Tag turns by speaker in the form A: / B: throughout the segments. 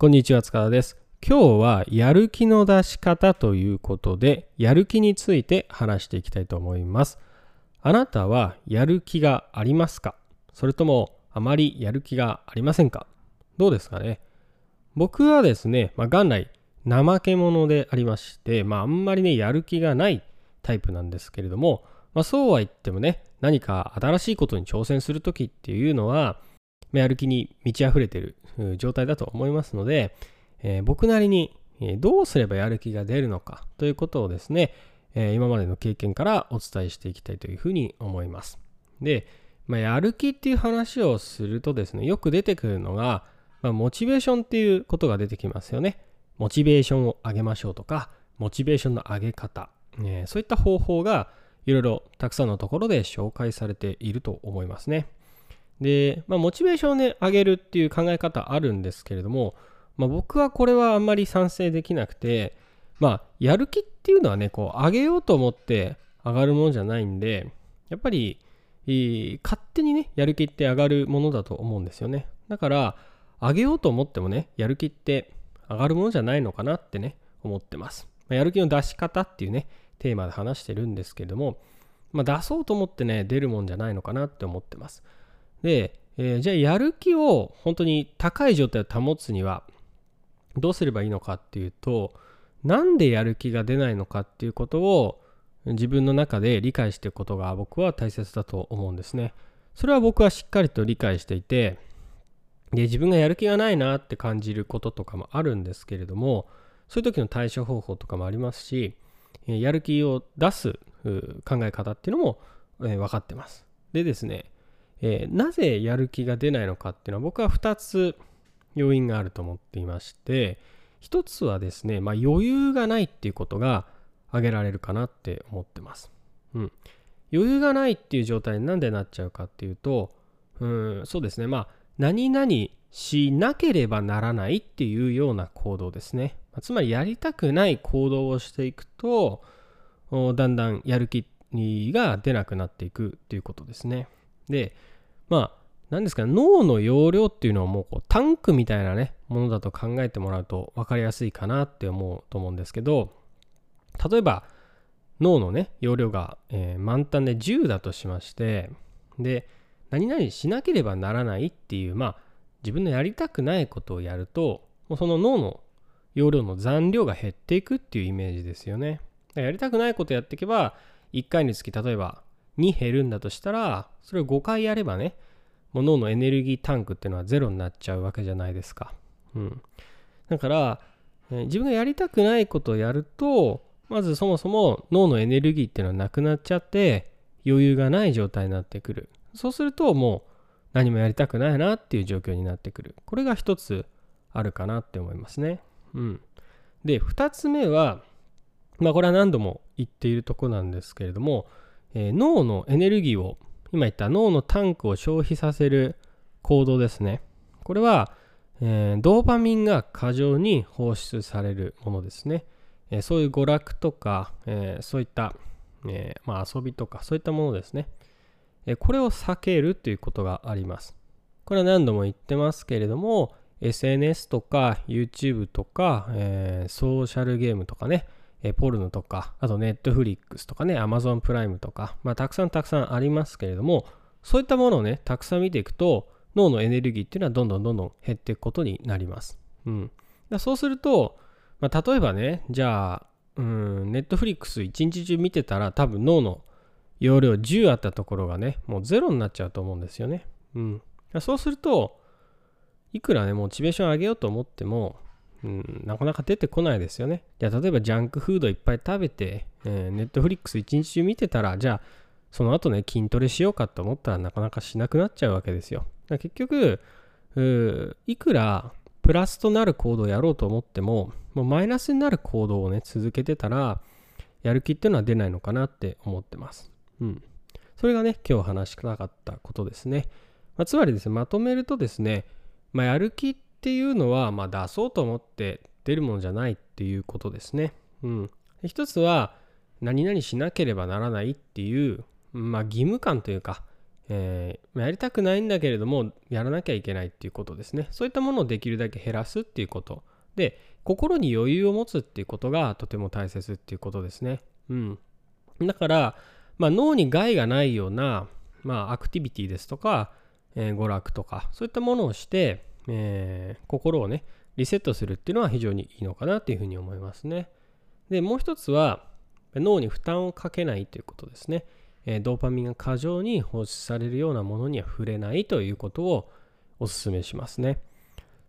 A: こんにちは、塚田です。今日はやる気の出し方ということで、やる気について話していきたいと思います。あなたはやる気がありますか？それともあまりやる気がありませんか？どうですかね？僕はですね、まあ、元来怠け者でありまして、まあ、あんまりね、やる気がないタイプなんですけれども、まあ、そうは言ってもね、何か新しいことに挑戦するときっていうのは、やる気に満ち溢れてる状態だと思いますので、えー、僕なりにどうすればやる気が出るのかということをですね、えー、今までの経験からお伝えしていきたいというふうに思います。で、まあ、やる気っていう話をするとですね、よく出てくるのが、まあ、モチベーションっていうことが出てきますよね。モチベーションを上げましょうとか、モチベーションの上げ方、えー、そういった方法がいろいろたくさんのところで紹介されていると思いますね。で、まあ、モチベーションをね、上げるっていう考え方あるんですけれども、まあ、僕はこれはあんまり賛成できなくて、まあ、やる気っていうのはね、こう、上げようと思って上がるものじゃないんで、やっぱり、勝手にね、やる気って上がるものだと思うんですよね。だから、上げようと思ってもね、やる気って上がるものじゃないのかなってね、思ってます。まあ、やる気の出し方っていうね、テーマで話してるんですけれども、まあ、出そうと思ってね、出るもんじゃないのかなって思ってます。で、えー、じゃあやる気を本当に高い状態を保つにはどうすればいいのかっていうとなんでやる気が出ないのかっていうことを自分の中で理解していくことが僕は大切だと思うんですね。それは僕はしっかりと理解していてで自分がやる気がないなって感じることとかもあるんですけれどもそういう時の対処方法とかもありますしやる気を出す考え方っていうのも分かってます。でですねえー、なぜやる気が出ないのかっていうのは僕は2つ要因があると思っていまして1つはですね、まあ、余裕がないっていうことが挙げられるかなって思ってます。うん、余裕がないっていう状態になんでなっちゃうかっていうとうんそうですねまあ何々しなければならないっていうような行動ですね。つまりやりたくない行動をしていくとだんだんやる気が出なくなっていくっていうことですね。で、まあ、何ですか、脳の容量っていうのはもうこうタンクみたいなね、ものだと考えてもらうと分かりやすいかなって思うと思うんですけど、例えば脳のね、容量が、えー、満タンで10だとしまして、で、何々しなければならないっていう、まあ、自分のやりたくないことをやると、もうその脳の容量の残量が減っていくっていうイメージですよね。やりたくないことやっていけば、1回につき例えばに減るんだとしたら、それを5回やればね、もう脳のエネルギータンクっていうのはゼロになっちゃうわけじゃないですか。うん。だから、え自分がやりたくないことをやると、まずそもそも脳のエネルギーっていうのはなくなっちゃって、余裕がない状態になってくる。そうするともう何もやりたくないなっていう状況になってくる。これが一つあるかなって思いますね。うん。で、二つ目は、まあこれは何度も言っているとこなんですけれども、えー、脳のエネルギーを今言った脳のタンクを消費させる行動ですね。これは、えー、ドーパミンが過剰に放出されるものですね、えー、そういう娯楽とか、えそういった、えまあ、遊びとかそういったものですね、えこれを避けるということがあります。これは何度も言ってますけれども SNS とか YouTube とか、えソーシャルゲームとかね。えポルノとか、あとネットフリックスとかね、アマゾンプライムとか、まあ、たくさんたくさんありますけれども、そういったものをね、たくさん見ていくと、脳のエネルギーっていうのはどんどんどんどん減っていくことになります。うん。だそうすると、まあ、例えばね、じゃあ、うん、ネットフリックス一日中見てたら多分脳の容量10あったところがね、もうゼロになっちゃうと思うんですよね。うん。そうすると、いくらね、モチベーション上げようと思っても、うん、なかなか出てこないですよね。じゃあ例えばジャンクフードいっぱい食べて、え、ネットフリックス一日中見てたら、じゃあその後ね、筋トレしようかと思ったらなかなかしなくなっちゃうわけですよ。だ結局、いくらプラスとなる行動をやろうと思っても、もうマイナスになる行動をね、続けてたら、やる気っていうのは出ないのかなって思ってます。うん。それがね、今日話したかったことですね。まあ、つまりですね、まとめるとですね、まあ、やる気ってっていうのは、まあ、出そうと思って出るものじゃないっていうことですね。うん。一つは、何々しなければならないっていう、まあ、義務感というか、えー、やりたくないんだけれどもやらなきゃいけないっていうことですねそういったものをできるだけ減らすっていうことで心に余裕を持つっていうことがとても大切っていうことですねうんだから、まあ、脳に害がないような、まあ、アクティビティですとか、えー、娯楽とかそういったものをして、えー、心をねリセットするっていうのは非常にいいのかなっていうふうに思いますねでもう一つは脳に負担をかけないということですねえドーパミンが過剰に放出されるようなものには触れないということをお勧めしますね。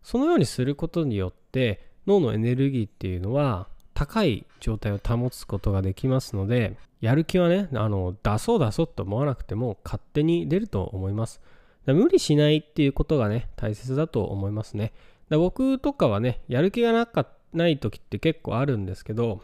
A: そのようにすることによって脳のエネルギーっていうのは高い状態を保つことができますのでやる気はねあの出そう出そうと思わなくても勝手に出ると思います。無理しないっていうことがね大切だと思いますね。僕とかはねやる気がなかない時って結構あるんですけど、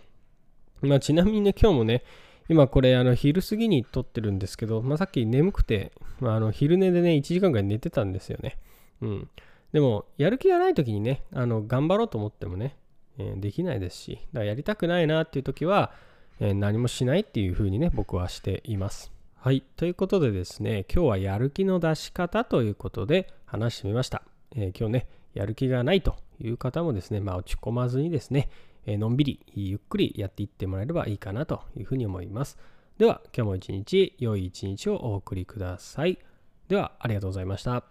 A: まあ、ちなみにね今日もね今これあの昼過ぎに撮ってるんですけど、まあ、さっき眠くて、まあ、あの昼寝でね1時間ぐらい寝てたんですよね。うん。でもやる気がない時にねあの頑張ろうと思ってもね、えー、できないですしだからやりたくないなっていう時は、えー、何もしないっていう風にね僕はしています。はい。ということでですね今日はやる気の出し方ということで話してみました。えー、今日ねやる気がないという方もですね、まあ、落ち込まずにですね、えのんびりゆっくりやっていってもらえればいいかなというふうに思います。では今日も一日良い一日をお送りください。ではありがとうございました。